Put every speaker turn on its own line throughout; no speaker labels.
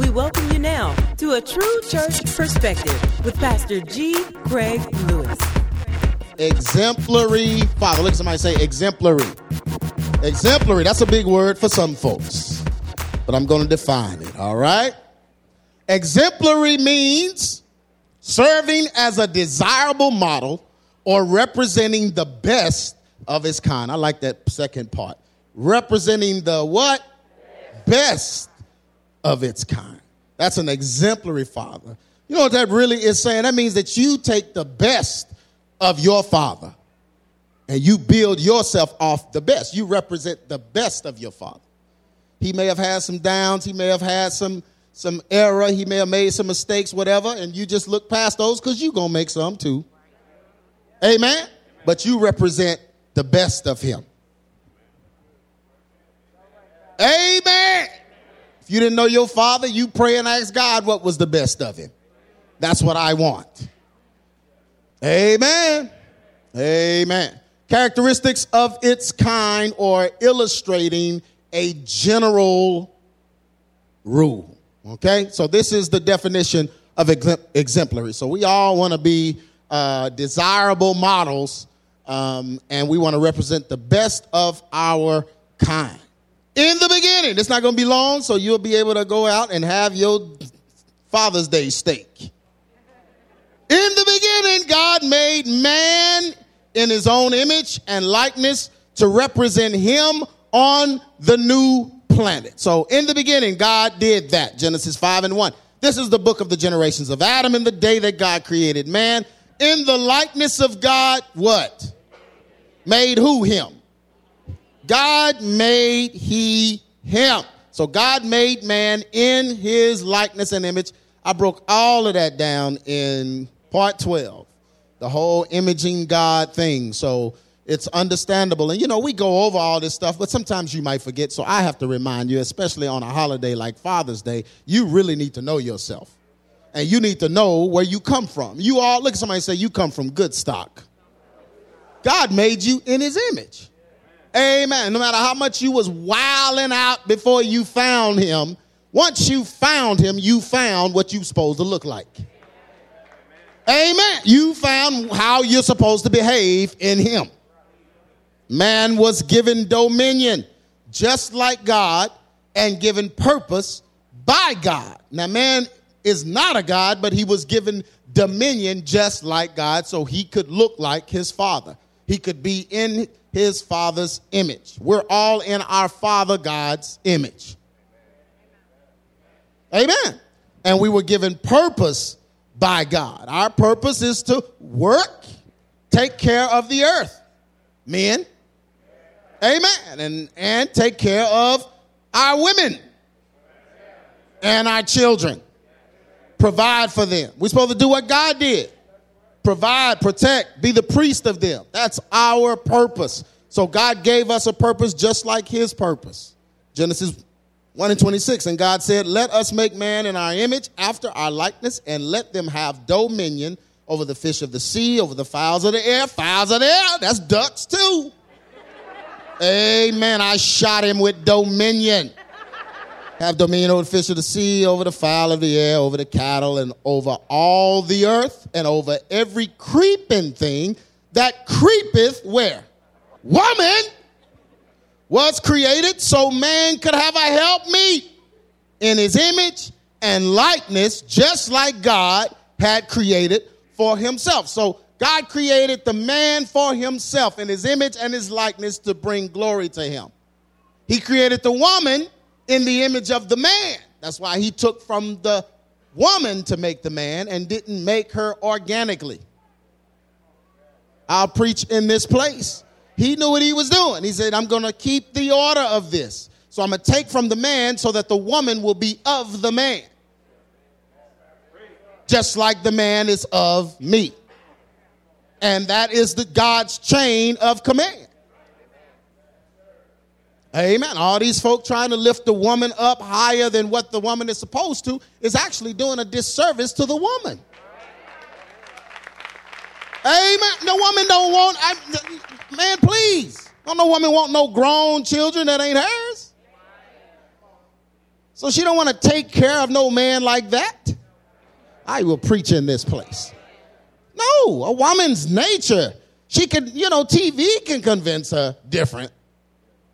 We welcome you now to a true church perspective with Pastor G. Craig Lewis.
Exemplary father. Look somebody say exemplary. Exemplary, that's a big word for some folks, but I'm going to define it, all right? Exemplary means serving as a desirable model or representing the best of its kind. I like that second part. Representing the what? Best of its kind. That's an exemplary father. You know what that really is saying? That means that you take the best of your father and you build yourself off the best. You represent the best of your father. He may have had some downs, he may have had some some error, he may have made some mistakes, whatever, and you just look past those because you're gonna make some too. Amen. But you represent the best of him. Amen. You didn't know your father, you pray and ask God what was the best of him. That's what I want. Amen. Amen. Characteristics of its kind or illustrating a general rule. Okay? So this is the definition of exemplary. So we all want to be uh, desirable models um, and we want to represent the best of our kind. In the beginning, it's not going to be long, so you'll be able to go out and have your Father's Day steak. In the beginning, God made man in his own image and likeness to represent him on the new planet. So in the beginning, God did that. Genesis 5 and 1. This is the book of the generations of Adam in the day that God created man. In the likeness of God, what? Made who him? God made he him. So God made man in his likeness and image. I broke all of that down in part 12, the whole imaging God thing. So it's understandable. And you know, we go over all this stuff, but sometimes you might forget. So I have to remind you, especially on a holiday like Father's Day, you really need to know yourself. And you need to know where you come from. You all, look at somebody say, you come from good stock. God made you in his image. Amen. No matter how much you was wilding out before you found him, once you found him, you found what you supposed to look like. Amen. You found how you're supposed to behave in him. Man was given dominion just like God and given purpose by God. Now, man is not a God, but he was given dominion just like God so he could look like his father. He could be in his father's image. We're all in our father God's image. Amen. And we were given purpose by God. Our purpose is to work, take care of the earth. Men. Amen. And, and take care of our women and our children. Provide for them. We're supposed to do what God did provide, protect, be the priest of them. That's our purpose. So God gave us a purpose just like his purpose. Genesis 1 and 26. And God said, Let us make man in our image after our likeness, and let them have dominion over the fish of the sea, over the fowls of the air. Fowls of the air, that's ducks too. Amen. I shot him with dominion. Have dominion over the fish of the sea, over the fowl of the air, over the cattle, and over all the earth, and over every creeping thing that creepeth where? Woman was created so man could have a help meet in his image and likeness, just like God had created for himself. So God created the man for himself in his image and his likeness to bring glory to him. He created the woman in the image of the man. That's why he took from the woman to make the man and didn't make her organically. I'll preach in this place. He knew what he was doing. He said, I'm going to keep the order of this. So I'm going to take from the man so that the woman will be of the man. Just like the man is of me. And that is the God's chain of command. Amen. All these folk trying to lift the woman up higher than what the woman is supposed to is actually doing a disservice to the woman. Amen. No woman don't want, I, man, please. Don't no woman want no grown children that ain't hers. So she don't want to take care of no man like that. I will preach in this place. No, a woman's nature. She can, you know, TV can convince her different.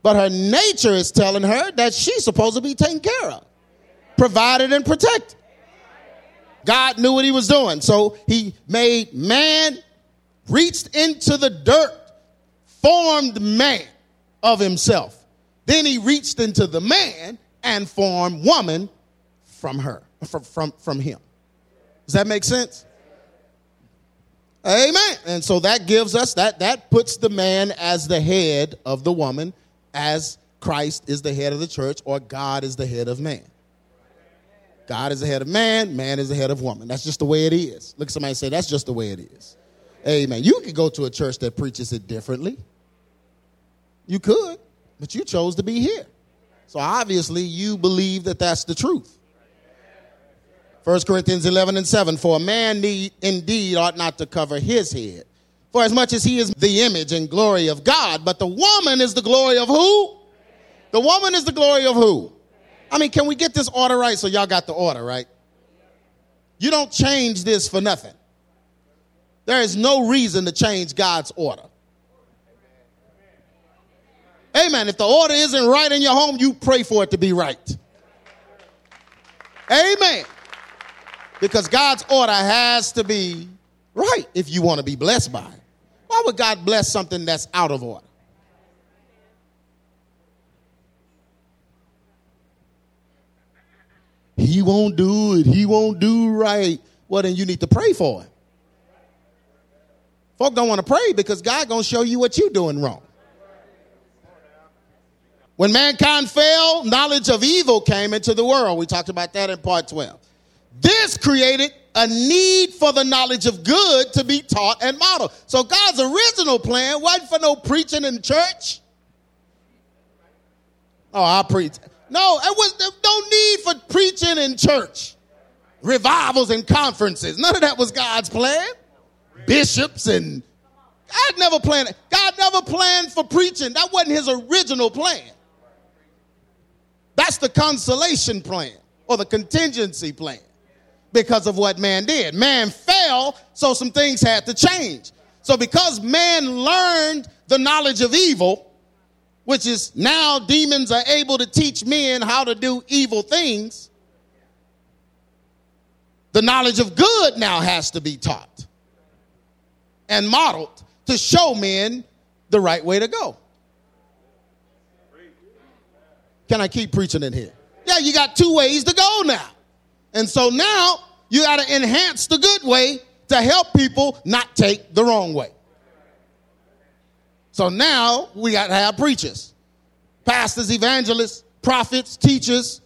But her nature is telling her that she's supposed to be taken care of, provided and protected. God knew what he was doing. So he made man, reached into the dirt, formed man of himself. Then he reached into the man and formed woman from her, from, from, from him. Does that make sense? Amen. And so that gives us that that puts the man as the head of the woman, as Christ is the head of the church, or God is the head of man. God is the head of man, man is the head of woman. That's just the way it is. Look, somebody say, that's just the way it is. Amen. You could go to a church that preaches it differently. You could, but you chose to be here. So obviously, you believe that that's the truth. 1 Corinthians 11 and 7 For a man need, indeed ought not to cover his head, for as much as he is the image and glory of God, but the woman is the glory of who? The woman is the glory of who? I mean, can we get this order right so y'all got the order right? You don't change this for nothing. There is no reason to change God's order. Amen. If the order isn't right in your home, you pray for it to be right. Amen. Because God's order has to be right if you want to be blessed by it. Why would God bless something that's out of order? He won't do it. He won't do right. Well, then you need to pray for him. Folk don't want to pray because God gonna show you what you're doing wrong. When mankind fell, knowledge of evil came into the world. We talked about that in part 12. This created a need for the knowledge of good to be taught and modeled. So God's original plan wasn't for no preaching in church. Oh, I preach. No, it was no need for preaching in church, revivals and conferences. None of that was God's plan. Bishops and God never planned. God never planned for preaching. That wasn't His original plan. That's the consolation plan or the contingency plan because of what man did. Man fell, so some things had to change. So because man learned the knowledge of evil, which is now demons are able to teach men how to do evil things, the knowledge of good now has to be taught and modeled to show men the right way to go. Can I keep preaching in here? Yeah, you got two ways to go now. And so now you got to enhance the good way to help people not take the wrong way. So now we got to have preachers, pastors, evangelists, prophets, teachers.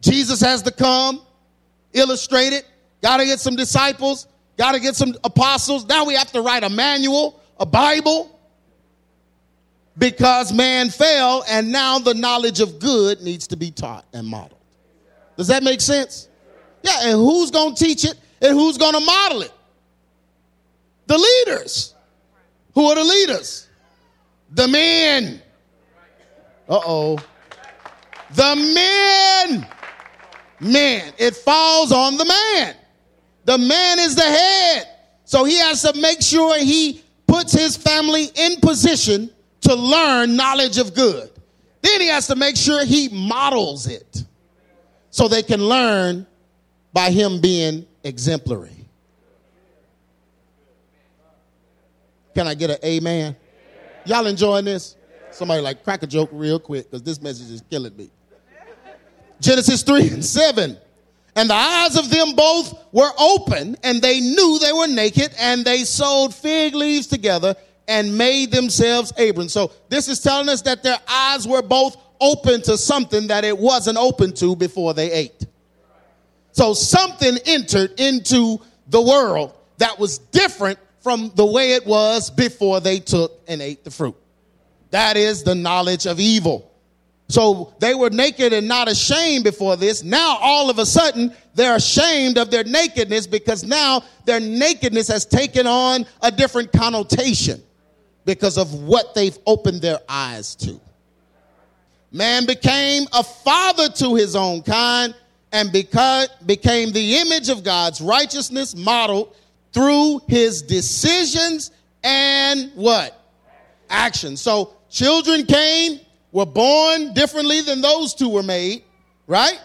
Jesus has to come, illustrate it. Got to get some disciples, got to get some apostles. Now we have to write a manual, a Bible, because man fell and now the knowledge of good needs to be taught and modeled. Does that make sense? Yeah, and who's going to teach it and who's going to model it? The leaders. Who are the leaders? The men. Uh oh. The men. Man. It falls on the man. The man is the head. So he has to make sure he puts his family in position to learn knowledge of good. Then he has to make sure he models it so they can learn by him being exemplary. Can I get an amen? Y'all enjoying this? Somebody like crack a joke real quick because this message is killing me. Genesis 3 and 7. And the eyes of them both were open, and they knew they were naked, and they sewed fig leaves together and made themselves aprons. So this is telling us that their eyes were both open to something that it wasn't open to before they ate. So something entered into the world that was different from the way it was before they took and ate the fruit. That is the knowledge of evil. So they were naked and not ashamed before this. Now, all of a sudden, they're ashamed of their nakedness because now their nakedness has taken on a different connotation because of what they've opened their eyes to. Man became a father to his own kind and became the image of God's righteousness modeled through his decisions and what? Actions. So children came, were born differently than those two were made, right?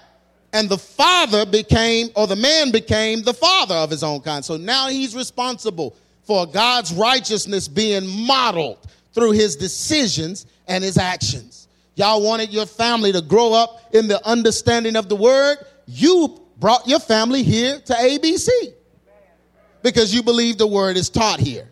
And the father became, or the man became the father of his own kind. So now he's responsible for God's righteousness being modeled through his decisions and his actions. Y'all wanted your family to grow up in the understanding of the word. You brought your family here to ABC because you believe the word is taught here.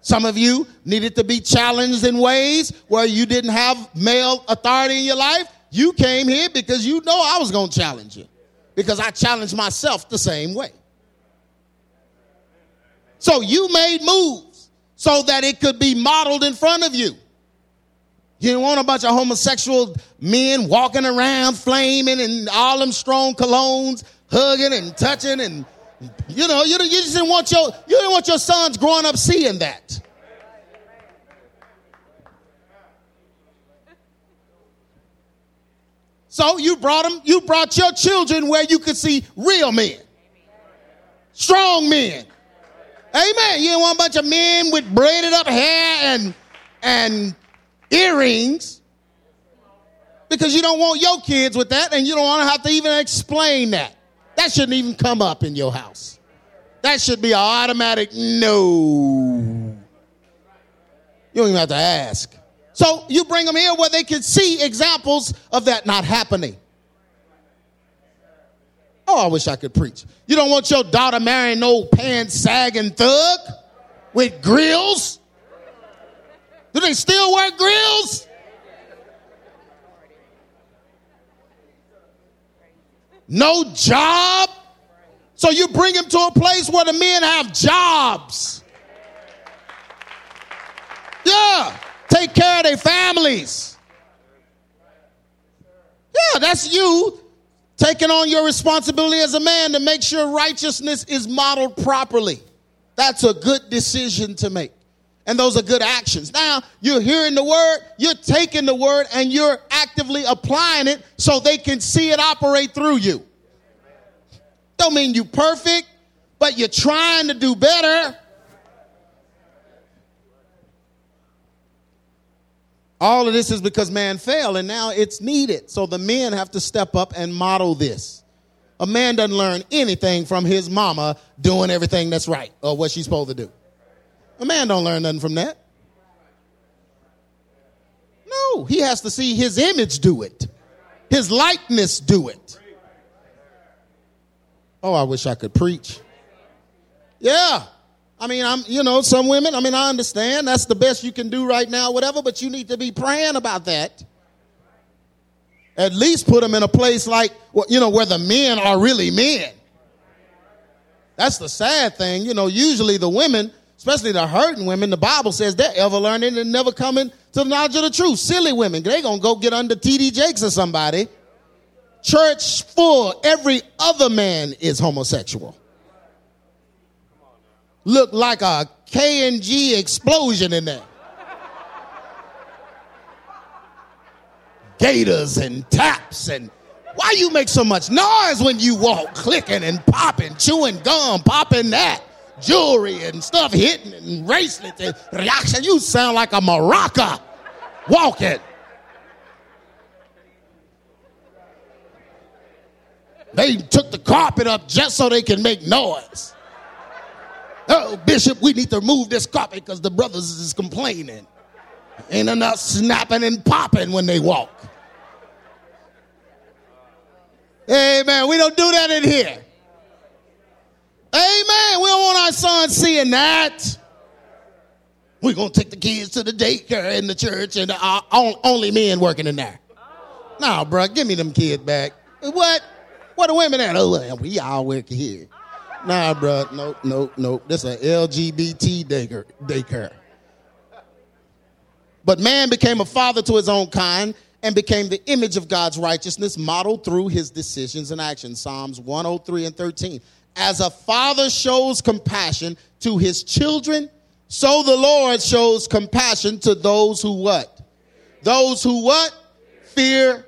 Some of you needed to be challenged in ways where you didn't have male authority in your life. You came here because you know I was going to challenge you because I challenged myself the same way. So you made moves so that it could be modeled in front of you. You want a bunch of homosexual men walking around flaming and all them strong colognes, hugging and touching and you know, you, you just didn't want your you didn't want your sons growing up seeing that. So you brought them, you brought your children where you could see real men, strong men. Amen. You didn't want a bunch of men with braided up hair and and earrings because you don't want your kids with that and you don't want to have to even explain that. That shouldn't even come up in your house. That should be an automatic no. You don't even have to ask. So you bring them here where they can see examples of that not happening. Oh, I wish I could preach. You don't want your daughter marrying no pants sagging thug with grills. Do they still wear grills? No job. So you bring them to a place where the men have jobs. Yeah. Take care of their families. Yeah, that's you taking on your responsibility as a man to make sure righteousness is modeled properly. That's a good decision to make. And those are good actions. Now, you're hearing the word, you're taking the word, and you're actively applying it so they can see it operate through you. Don't mean you perfect, but you're trying to do better. All of this is because man fell and now it's needed. So the men have to step up and model this. A man doesn't learn anything from his mama doing everything that's right or what she's supposed to do. A man don't learn nothing from that. No, he has to see his image do it. His likeness do it. Oh, I wish I could preach. Yeah. I mean, I'm, you know, some women, I mean, I understand that's the best you can do right now, whatever, but you need to be praying about that. At least put them in a place like, you know, where the men are really men. That's the sad thing. You know, usually the women, especially the hurting women, the Bible says they're ever learning and never coming to the knowledge of the truth. Silly women, they gonna go get under T.D. Jakes or somebody. Church full, every other man is homosexual Look like a K&G explosion in there. Gators and taps and why you make so much noise when you walk, clicking and popping, chewing gum, popping that, jewelry and stuff hitting and bracelets and reaction. You sound like a maraca walking. They took the carpet up just so they can make noise. Oh, Bishop, we need to remove this carpet because the brothers is complaining. Ain't enough snapping and popping when they walk. Hey, Amen. We don't do that in here. Amen. We don't want our sons seeing that. We're going to take the kids to the daycare in the church and uh, only men working in there. No, bro, give me them kids back. What? What the women at? Oh, we all work here. Nah, bro. Nope, nope, nope. This is a LGBT daycare. daycare. But man became a father to his own kind and became the image of God's righteousness modeled through his decisions and actions. Psalms 103 and 13. As a father shows compassion to his children, so the Lord shows compassion to those who what? Those who what? fear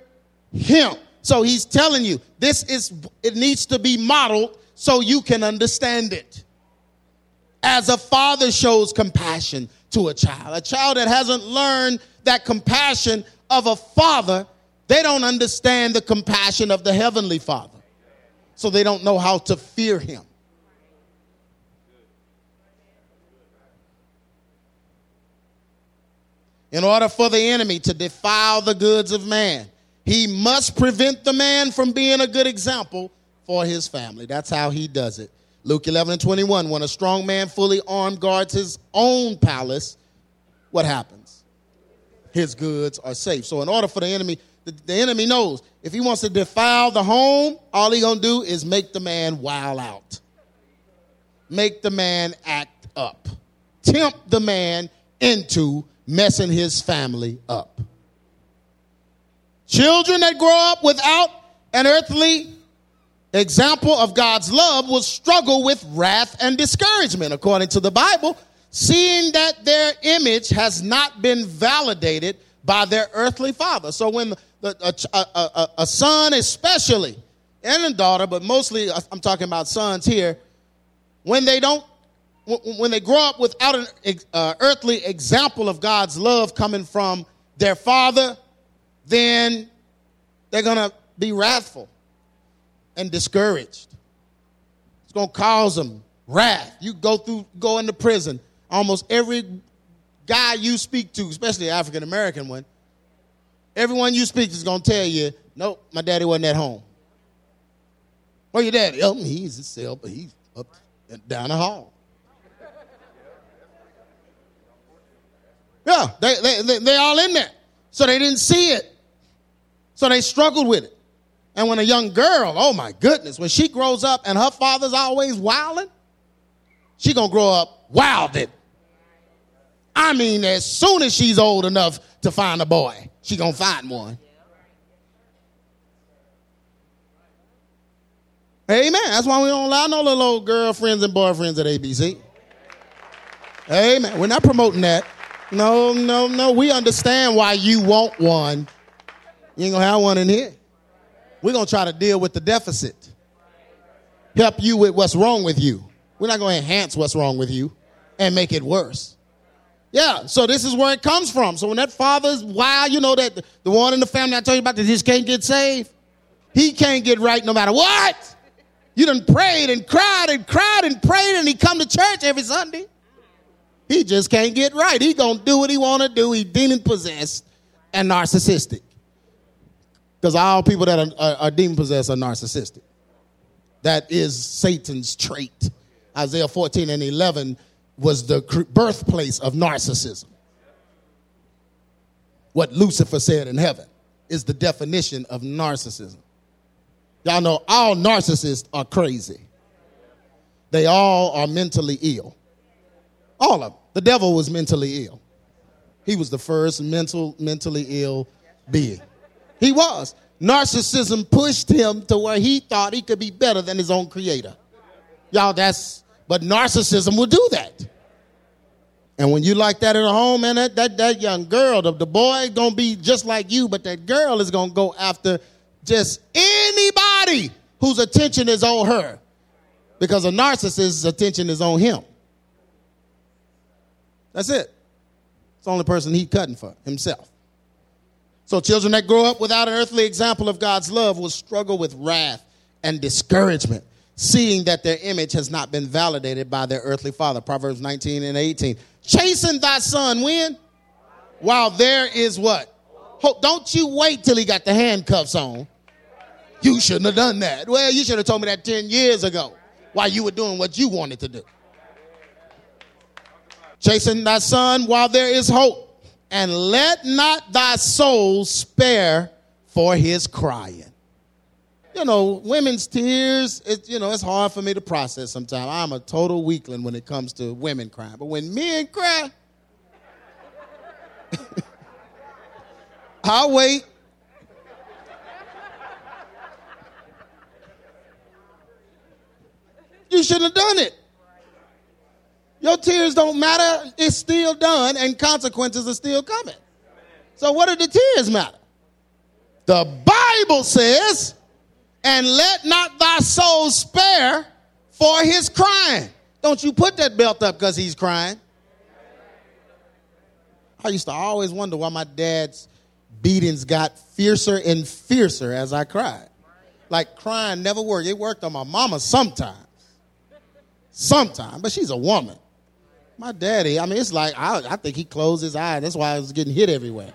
him. So he's telling you this is, it needs to be modeled so you can understand it. As a father shows compassion to a child, a child that hasn't learned that compassion of a father, they don't understand the compassion of the heavenly father. So they don't know how to fear him. In order for the enemy to defile the goods of man, he must prevent the man from being a good example for his family. That's how he does it. Luke 11 and 21 when a strong man fully armed guards his own palace, what happens? His goods are safe. So, in order for the enemy, the, the enemy knows. If he wants to defile the home, all he gonna do is make the man wild out, make the man act up, tempt the man into messing his family up. Children that grow up without an earthly example of God's love will struggle with wrath and discouragement, according to the Bible, seeing that their image has not been validated by their earthly father. So when the, a, a, a, a, son, especially, and a daughter, but mostly I'm talking about sons here, when they don't, when they grow up without an uh, earthly example of God's love coming from their father, then they're going to be wrathful and discouraged. It's going to cause them wrath. You go through, go into prison. Almost every guy you speak to, especially African American one, everyone you speak to is going to tell you, nope, my daddy wasn't at home. Where your daddy? Oh, he's a cell, but he's up and down the hall. Yeah, they, they, they, they all in there. So they didn't see it. So they struggled with it. And when a young girl, oh my goodness, when she grows up and her father's always wilding, she gonna grow up wilded. I mean, as soon as she's old enough to find a boy, she gonna find one. Amen. That's why we don't allow no little old girlfriends and boyfriends at ABC. Amen. We're not promoting that. No, no, no. We understand why you want one. You ain't gonna have one in here. We're to try to deal with the deficit, help you with what's wrong with you. We're not to enhance what's wrong with you and make it worse. Yeah, so this is where it comes from. So when that father's wild, you know that the one in the family I told you about that just can't get saved, he can't get right no matter what. You done prayed and cried and cried and prayed and he come to church every Sunday. He just can't get right. He gonna do what he wanna do. He demon possessed and narcissistic. Because all people that are, are, are demon possessed are narcissistic. That is Satan's trait. Isaiah 14 and 11 was the birthplace of narcissism. What Lucifer said in heaven is the definition of narcissism. Y'all know all narcissists are crazy. They all are mentally ill. All of them. The devil was mentally ill. He was the first mental, mentally ill being. He was. Narcissism pushed him to where he thought he could be better than his own creator. Y'all, that's, but narcissism will do that. And when you like that at home, man, that, that, that young girl, the, the boy gonna be just like you, but that girl is gonna go after just anybody whose attention is on her. Because a narcissist's attention is on him. That's it. It's the only person he cutting for, himself. So, children that grow up without an earthly example of God's love will struggle with wrath and discouragement, seeing that their image has not been validated by their earthly father. Proverbs 19 and 18. Chasing thy son when? While there is what? Hope. Don't you wait till he got the handcuffs on. You shouldn't have done that. Well, you should have told me that 10 years ago while you were doing what you wanted to do. Chasing thy son while there is hope and let not thy soul spare for his crying. You know, women's tears, it, you know, it's hard for me to process sometimes. I'm a total weakling when it comes to women crying. But when men cry, I'll wait. You shouldn't have done it. Your tears don't matter. It's still done, and consequences are still coming. So, what do the tears matter? The Bible says, and let not thy soul spare for his crying. Don't you put that belt up because he's crying. I used to always wonder why my dad's beatings got fiercer and fiercer as I cried. Like crying never worked. It worked on my mama sometimes. Sometimes, but she's a woman. My daddy, I mean, it's like, I, I think he closed his eyes. That's why I was getting hit everywhere.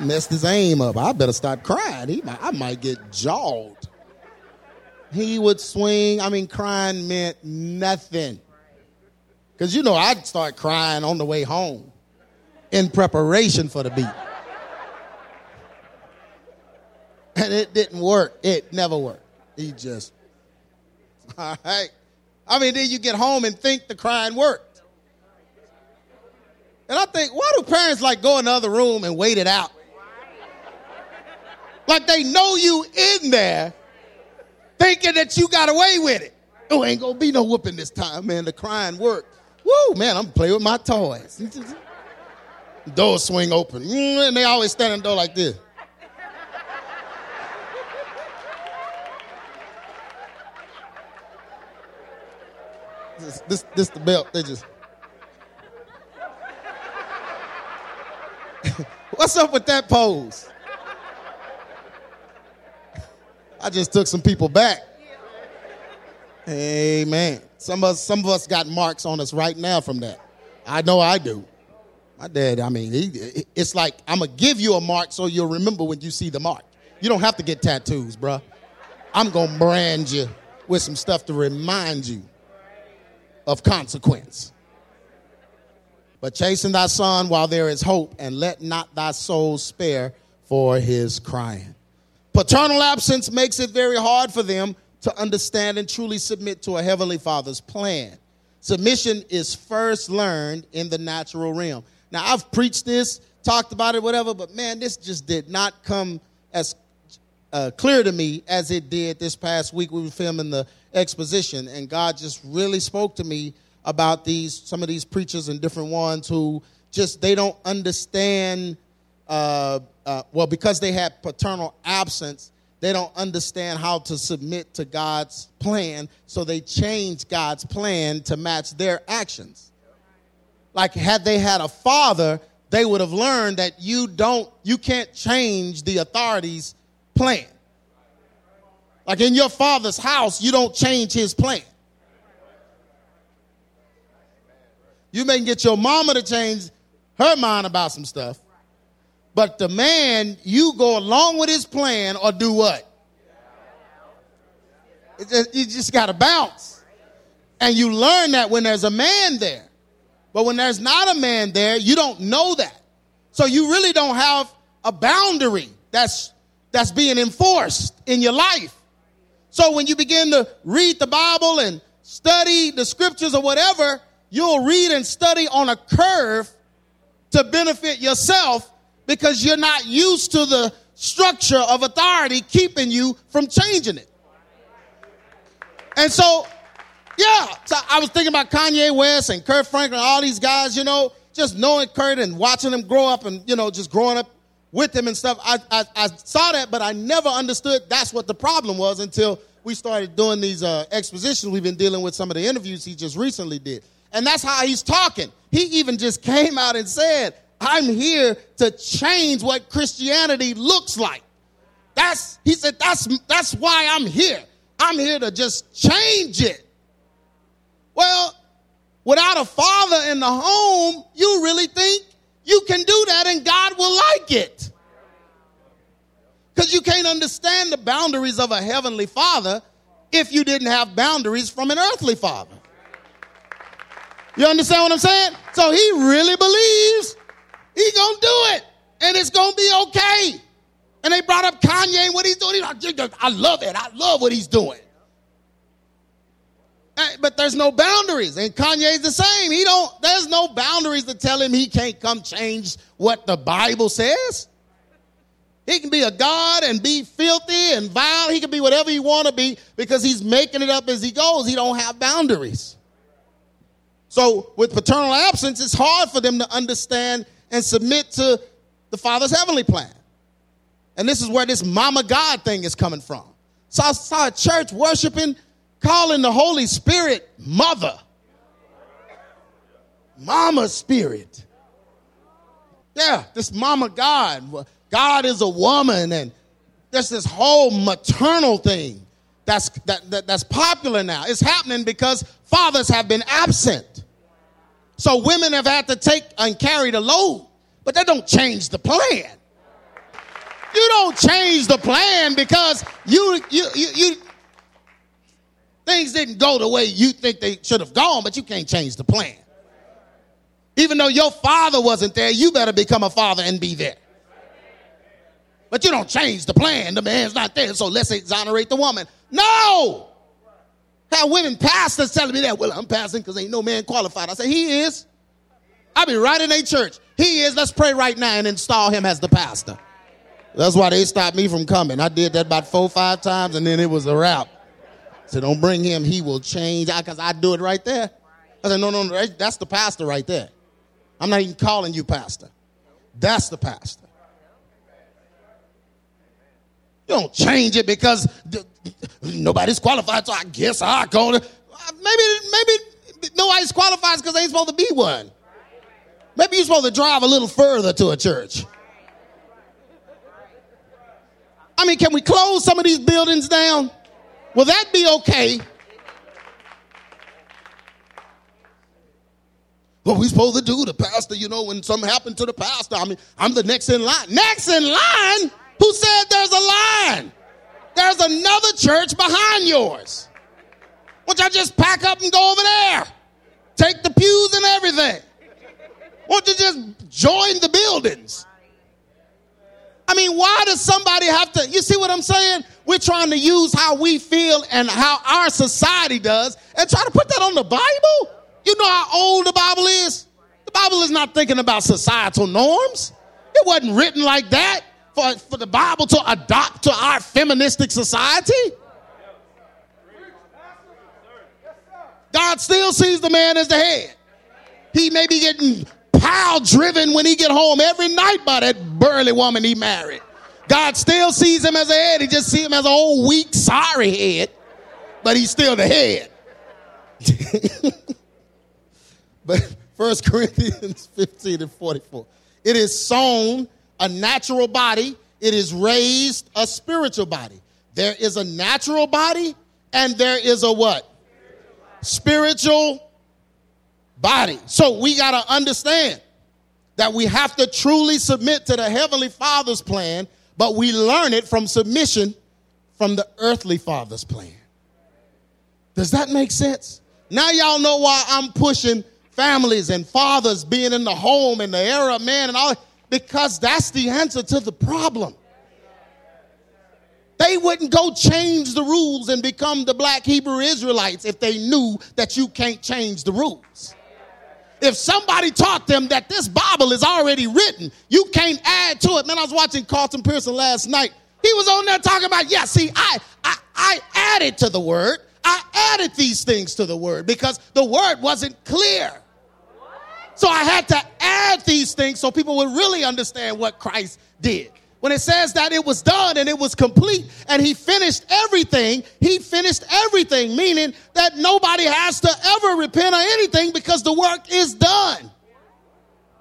Messed his aim up. I better start crying. He might, I might get jawed. He would swing. I mean, crying meant nothing. Because you know, I'd start crying on the way home in preparation for the beat. And it didn't work. It never worked. He just, all right. I mean, then you get home and think the crying worked. And I think, why do parents like go in the other room and wait it out? Like they know you in there thinking that you got away with it. Oh, ain't gonna be no whooping this time, man. The crying worked. Woo, man, I'm playing with my toys. Doors swing open, mm, and they always stand in the door like this. This, this, this the belt. They just. What's up with that pose? I just took some people back. Amen. Some of us, some of us got marks on us right now from that. I know I do. My dad, I mean, he, it's like I'm gonna give you a mark so you'll remember when you see the mark. You don't have to get tattoos, bruh. I'm gonna brand you with some stuff to remind you of consequence. But chasten thy son while there is hope, and let not thy soul spare for his crying. Paternal absence makes it very hard for them to understand and truly submit to a heavenly father's plan. Submission is first learned in the natural realm. Now, I've preached this, talked about it, whatever, but man, this just did not come as uh, clear to me as it did this past week. We were filming the exposition, and God just really spoke to me about these some of these preachers and different ones who just they don't understand. Uh, uh, well, because they had paternal absence, they don't understand how to submit to God's plan, so they change God's plan to match their actions. Like had they had a father, they would have learned that you don't, you can't change the authority's plan. Like in your father's house, you don't change his plan. You may get your mama to change her mind about some stuff, but the man, you go along with his plan or do what? Just, you just got to bounce. And you learn that when there's a man there. But when there's not a man there, you don't know that. So you really don't have a boundary that's, that's being enforced in your life. So when you begin to read the Bible and study the scriptures or whatever, you'll read and study on a curve to benefit yourself because you're not used to the structure of authority keeping you from changing it. And so, yeah, so I was thinking about Kanye West and Kirk Franklin, all these guys, you know, just knowing Kirk and watching them grow up and, you know, just growing up with him and stuff. I, I, I saw that, but I never understood that's what the problem was until we started doing these uh, expositions. We've been dealing with some of the interviews he just recently did. And that's how he's talking. He even just came out and said, I'm here to change what Christianity looks like. That's, he said, that's, that's why I'm here. I'm here to just change it. Well, without a father in the home, you really think you can do that and God will like it. Because you can't understand the boundaries of a heavenly father if you didn't have boundaries from an earthly father. You understand what I'm saying? So he really believes he's gonna do it, and it's gonna be okay. And they brought up Kanye and what he's doing. He's like, I love it. I love what he's doing. Eh, but there's no boundaries, and Kanye's the same. He don't. There's no boundaries to tell him he can't come change what the Bible says. He can be a god and be filthy and vile. He can be whatever he want to be because he's making it up as he goes. He don't have boundaries. So with paternal absence, it's hard for them to understand and submit to the Father's heavenly plan. And this is where this mama God thing is coming from. So I saw a church worshiping, calling the Holy Spirit mother. Mama spirit. Yeah, this mama God. God is a woman, and there's this whole maternal thing that's that, that, that's popular now. It's happening because fathers have been absent. So women have had to take and carry the load, but that don't change the plan. You don't change the plan because you you you, you things didn't go the way you think they should have gone, but you can't change the plan. Even though your father wasn't there, you better become a father and be there. But you don't change the plan. The man's not there, so let's exonerate the woman. No! Have women pastors telling me that. Well, I'm passing because ain't no man qualified. I say, he is. I'll be right in a church. He is. Let's pray right now and install him as the pastor. That's why they stopped me from coming. I did that about four, five times, and then it was a wrap. So don't bring him. He will change. Because I, I do it right there. I said, no, no, no. That's the pastor right there. I'm not even calling you pastor. That's the pastor. You don't change it because nobody's qualified, so I guess I call it. Uh, maybe, maybe nobody's qualified because they ain't supposed to be one. Maybe you're supposed to drive a little further to a church. I mean, can we close some of these buildings down? Will that be okay? What we supposed to do? The pastor, you know, when something happened to the pastor, I mean, I'm the next in line. Next in line? Who said there's a line? There's another church behind yours. Why don't y'all just pack up and go over there? Take the pews and everything. Why don't you just join the buildings? I mean, why does somebody have to? You see what I'm saying? We're trying to use how we feel and how our society does and try to put that on the Bible. You know how old the Bible is? The Bible is not thinking about societal norms. It wasn't written like that for, for the Bible to adopt to our feministic society. God still sees the man as the head. He may be getting pile driven when he get home every night by that burly woman he married. God still sees him as a head. He just sees him as an old, weak, sorry head, but he's still the head. But 1 Corinthians 15 and 44. It is sown a natural body, it is raised a spiritual body. There is a natural body and there is a what? Spiritual body. So we got to understand that we have to truly submit to the Heavenly Father's plan, but we learn it from submission from the earthly Father's plan. Does that make sense? Now y'all know why I'm pushing families and fathers being in the home and the era of man and all because that's the answer to the problem. They wouldn't go change the rules and become the black Hebrew Israelites if they knew that you can't change the rules. If somebody taught them that this Bible is already written, you can't add to it. Man, I was watching Carlton Pearson last night. He was on there talking about, yeah, see, I, I, I added to the word. I added these things to the word because the word wasn't clear. So I had to add these things so people would really understand what Christ did. When it says that it was done and it was complete and he finished everything, he finished everything, meaning that nobody has to ever repent or anything because the work is done.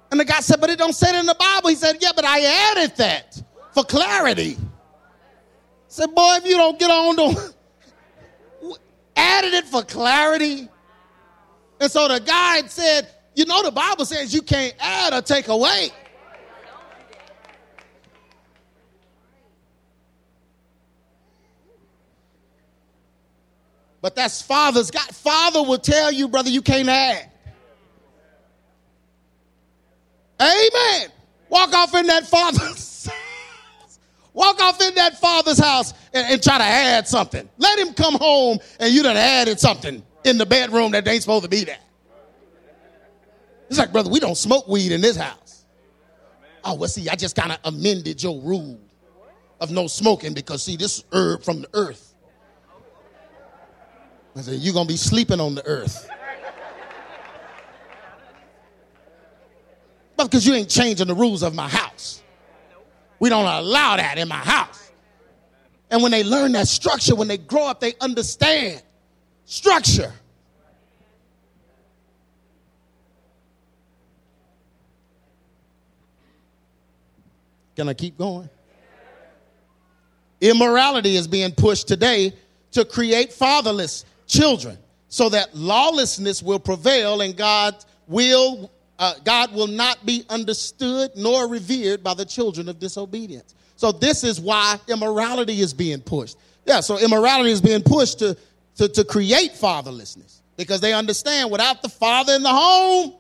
And the guy said, But it don't say it in the Bible. He said, Yeah, but I added that for clarity. I said, Boy, if you don't get on, don't added it for clarity. And so the guy said, you know, the Bible says you can't add or take away. But that's father's God. Father will tell you, brother, you can't add. Amen. Walk off in that father's Walk off in that father's house and, and, try to add something. Let him come home and you done added something in the bedroom that ain't supposed to be there. It's like, brother, we don't smoke weed in this house. Oh, well, see, I just kind of amended your rule of no smoking because, see, this herb from the earth. I said, you're going to be sleeping on the earth. But because you ain't changing the rules of my house. We don't allow that in my house. And when they learn that structure, when they grow up, they understand structure. Can I keep going? Immorality is being pushed today to create fatherless children so that lawlessness will prevail and God will uh, God will not be understood nor revered by the children of disobedience. So this is why immorality is being pushed. Yeah, so immorality is being pushed to, to, to create fatherlessness because they understand without the father in the home,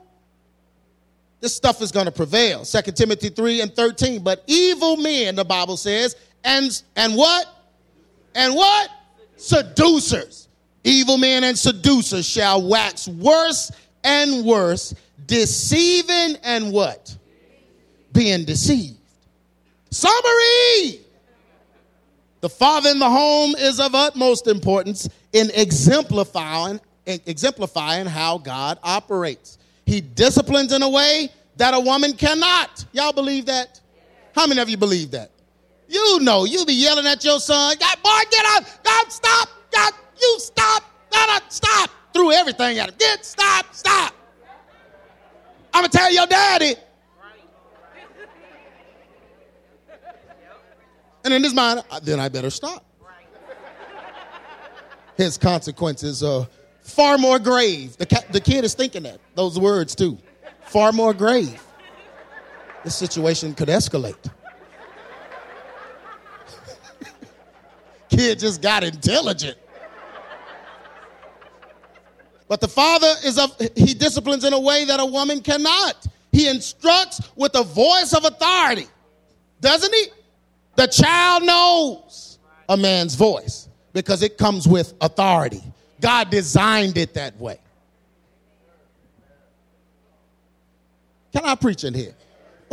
this stuff is going to prevail. 2 Timothy 3 and 13. But evil men, the Bible says, and, and what? And what? Seducers. Evil men and seducers shall wax worse and worse, deceiving and what? Being deceived. Summary. The father in the home is of utmost importance in exemplifying, exemplifying how God operates. He disciplines in a way that a woman cannot. Y'all believe that? How many of you believe that? You know, you be yelling at your son, God, boy, get out, God, stop, God, you stop, God, uh, stop. Threw everything at him. Get, stop, stop. I'm gonna tell your daddy. And in his mind, uh, then I better stop. His consequences are far more grave. The, ca- the kid is thinking that, those words too. Far more grave. This situation could escalate. kid just got intelligent. But the father is of, he disciplines in a way that a woman cannot. He instructs with a voice of authority, doesn't he? The child knows a man's voice because it comes with authority. God designed it that way. Can I preach in here?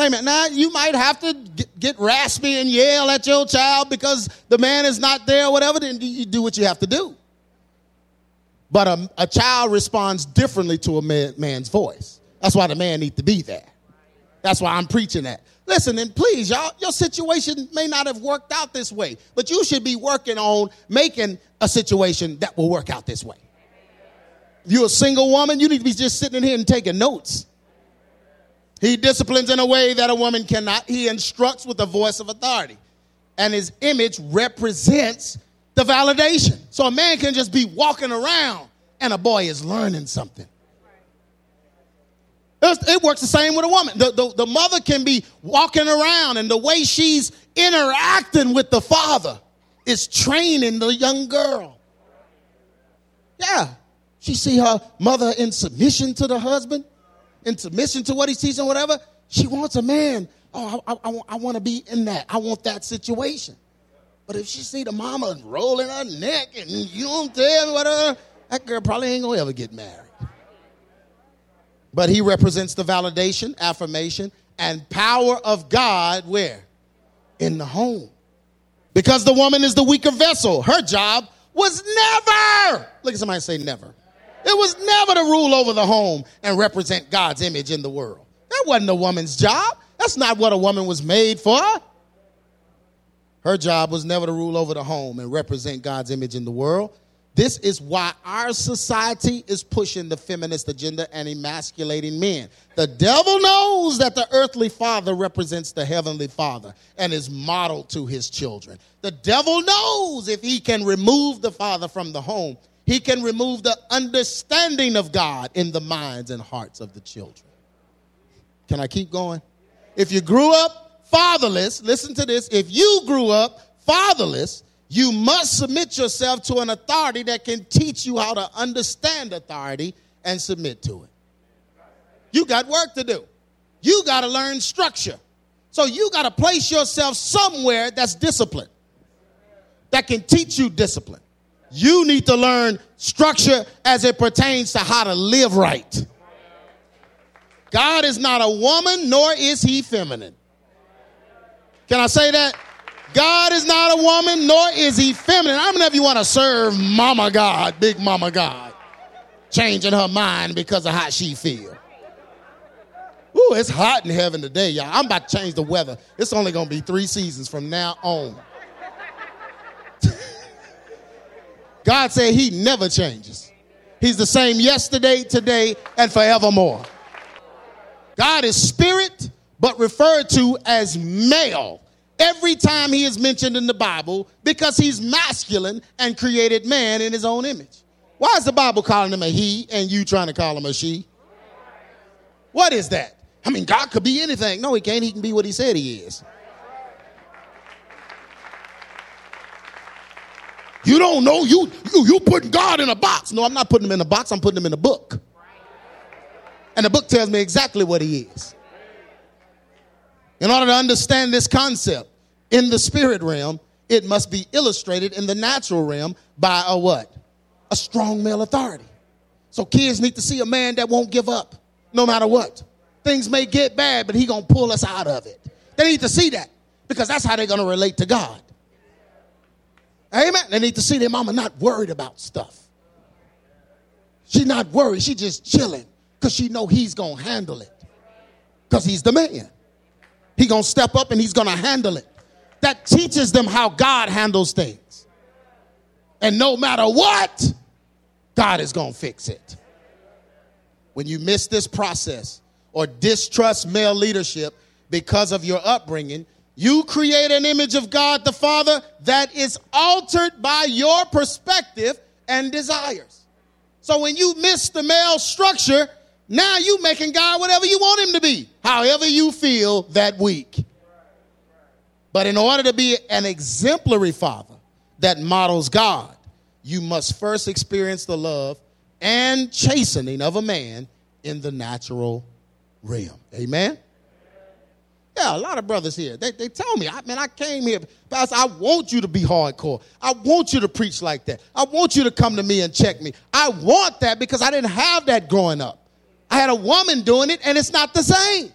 Amen. Now, you might have to get, get, raspy and yell at your child because the man is not there or whatever, then you do what you have to do. But a, a child responds differently to a man, man's voice. That's why the man needs to be there. That's why I'm preaching that. Listen, and please, y'all, your situation may not have worked out this way, but you should be working on making a situation that will work out this way. If you're a single woman, you need to be just sitting in here and taking notes. He disciplines in a way that a woman cannot. He instructs with the voice of authority. And his image represents the validation. So a man can just be walking around and a boy is learning something. It works the same with a woman. The, the, the, mother can be walking around, and the way she's interacting with the father is training the young girl. Yeah. She see her mother in submission to the husband, in submission to what he sees and whatever. She wants a man. Oh, I, I, I want to be in that. I want that situation. But if she see the mama rolling her neck and you don't tell me whatever, that girl probably ain't gonna ever get married. But he represents the validation, affirmation, and power of God where? In the home. Because the woman is the weaker vessel. Her job was never, look at somebody say never. It was never to rule over the home and represent God's image in the world. That wasn't a woman's job. That's not what a woman was made for. Her job was never to rule over the home and represent God's image in the world. This is why our society is pushing the feminist agenda and emasculating men. The devil knows that the earthly father represents the heavenly father and is modeled to his children. The devil knows if he can remove the father from the home, he can remove the understanding of God in the minds and hearts of the children. Can I keep going? If you grew up fatherless, listen to this. If you grew up fatherless, you must submit yourself to an authority that can teach you how to understand authority and submit to it. You got work to do. You got to learn structure. So you got to place yourself somewhere that's disciplined, that can teach you discipline. You need to learn structure as it pertains to how to live right. God is not a woman, nor is he feminine. Can I say that? God is not a woman, nor is he feminine. How many of you want to serve Mama God, Big Mama God, changing her mind because of how she feel? Ooh, it's hot in heaven today, y'all. I'm about to change the weather. It's only going to be three seasons from now on. God said he never changes. He's the same yesterday, today, and forevermore. God is spirit, but referred to as male every time he is mentioned in the Bible because he's masculine and created man in his own image. Why is the Bible calling him a he and you trying to call him a she? What is that? I mean, God could be anything. No, he can't. He can be what he said he is. You don't know. You, you, you putting God in a box. No, I'm not putting him in a box. I'm putting him in a book. And the book tells me exactly what he is. In order to understand this concept in the spirit realm, it must be illustrated in the natural realm by a what? A strong male authority. So kids need to see a man that won't give up no matter what. Things may get bad, but he going to pull us out of it. They need to see that because that's how they're going to relate to God. Amen. They need to see their mama not worried about stuff. She's not worried. She just chilling because she know he's going to handle it because he's the man. He going to step up and he's going to handle it. That teaches them how God handles things. And no matter what, God is going to fix it. When you miss this process or distrust male leadership because of your upbringing, you create an image of God the Father that is altered by your perspective and desires. So when you miss the male structure, now you making God whatever you want him to be, however you feel that week. But in order to be an exemplary father that models God, you must first experience the love and chastening of a man in the natural realm. Amen? Yeah, a lot of brothers here. They, they tell me, I, man, I came here, Pastor, I want you to be hardcore. I want you to preach like that. I want you to come to me and check me. I want that because I didn't have that growing up. I had a woman doing it, and it's not the same.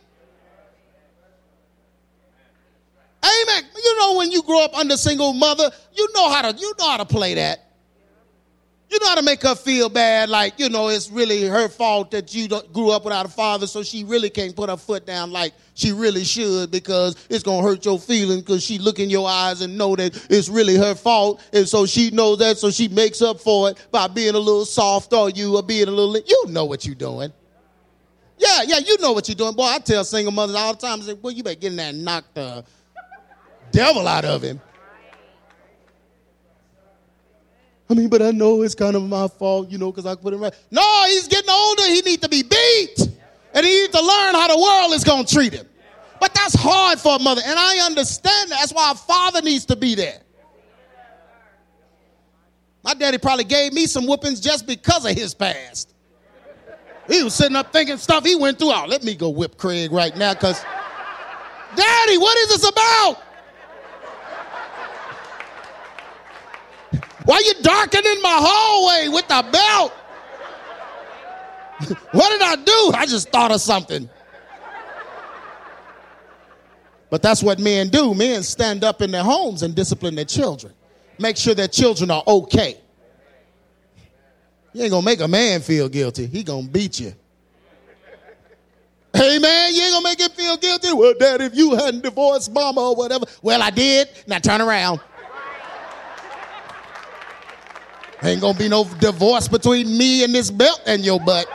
Amen. You know when you grow up under single mother, you know how to you know how to play that. You know how to make her feel bad, like, you know, it's really her fault that you grew up without a father, so she really can't put her foot down like she really should because it's to hurt your feelings because she look in your eyes and know that it's really her fault. And so she knows that, so she makes up for it by being a little soft on you or being a little, you know what you're doing. Yeah, yeah, you know what you're doing. Boy, I tell single mothers all the time, I say, well, you better get in there and knock the devil out of him. I mean, but I know it's kind of my fault, you know, because I put him right. No, he's getting older. He needs to be beat. And he needs to learn how the world is going to treat him. But that's hard for a mother. And I understand that. That's why a father needs to be there. My daddy probably gave me some whoopings just because of his past. He was sitting up thinking stuff he went through. Oh, let me go whip Craig right now because, Daddy, what is this about? Why you darkening my hallway with the belt? what did I do? I just thought of something. But that's what men do. Men stand up in their homes and discipline their children. Make sure their children are okay. You ain't gonna make a man feel guilty. He gonna beat you. Hey man, you ain't gonna make him feel guilty. Well, dad, if you hadn't divorced mama or whatever. Well, I did. Now turn around. Ain't gonna be no divorce between me and this belt and your butt.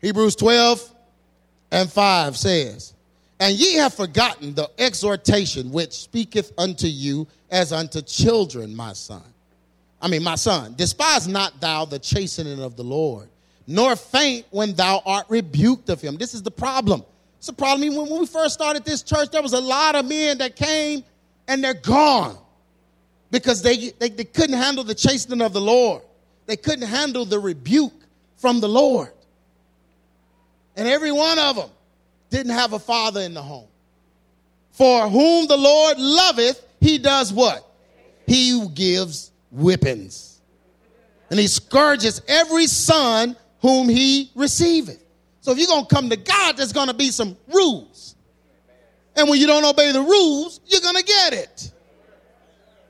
Hebrews 12 and 5 says, And ye have forgotten the exhortation which speaketh unto you as unto children, my son. I mean, my son, despise not thou the chastening of the Lord, nor faint when thou art rebuked of him. This is the problem. It's a problem. When we first started this church, there was a lot of men that came and they're gone because they, they, they couldn't handle the chastening of the Lord. They couldn't handle the rebuke from the Lord. And every one of them didn't have a father in the home. For whom the Lord loveth, he does what? He gives whippings. And he scourges every son whom he receiveth. So if you're going to come to God, there's going to be some rules. And when you don't obey the rules, you're going to get it.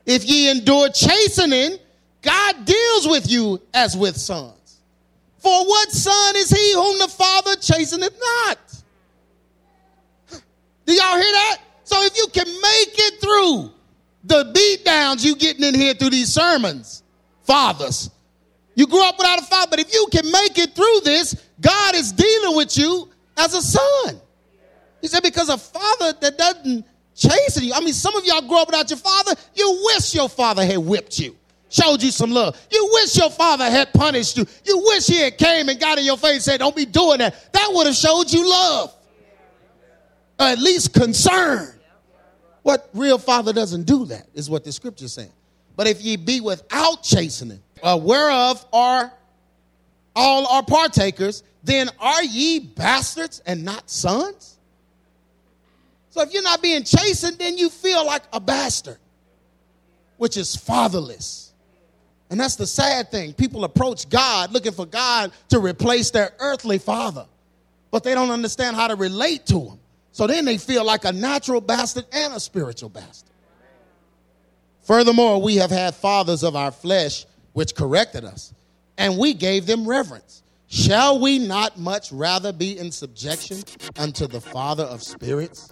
If ye endure chastening, God deals with you as with sons. For what son is he whom the father chasteneth not? Do y'all hear that? So if you can make it through the beat downs you getting in here through these sermons, fathers, you grew up without a father, but if you can make it through this, God is dealing with you as a son. He said, because a father that doesn't chasten you, I mean, some of y'all grew up without your father, you wish your father had whipped you, showed you some love. You wish your father had punished you. You wish he had came and got in your face and said, don't be doing that. That would have showed you love. Or at least concern. What real father doesn't do that, is what the scripture is saying. But if ye be without chastening, uh, whereof are all are partakers, then are ye bastards and not sons? So if you're not being chastened, then you feel like a bastard, which is fatherless. And that's the sad thing. People approach God looking for God to replace their earthly father, but they don't understand how to relate to him. So then they feel like a natural bastard and a spiritual bastard. Furthermore, we have had fathers of our flesh which corrected us, and we gave them reverence. Shall we not much rather be in subjection unto the Father of spirits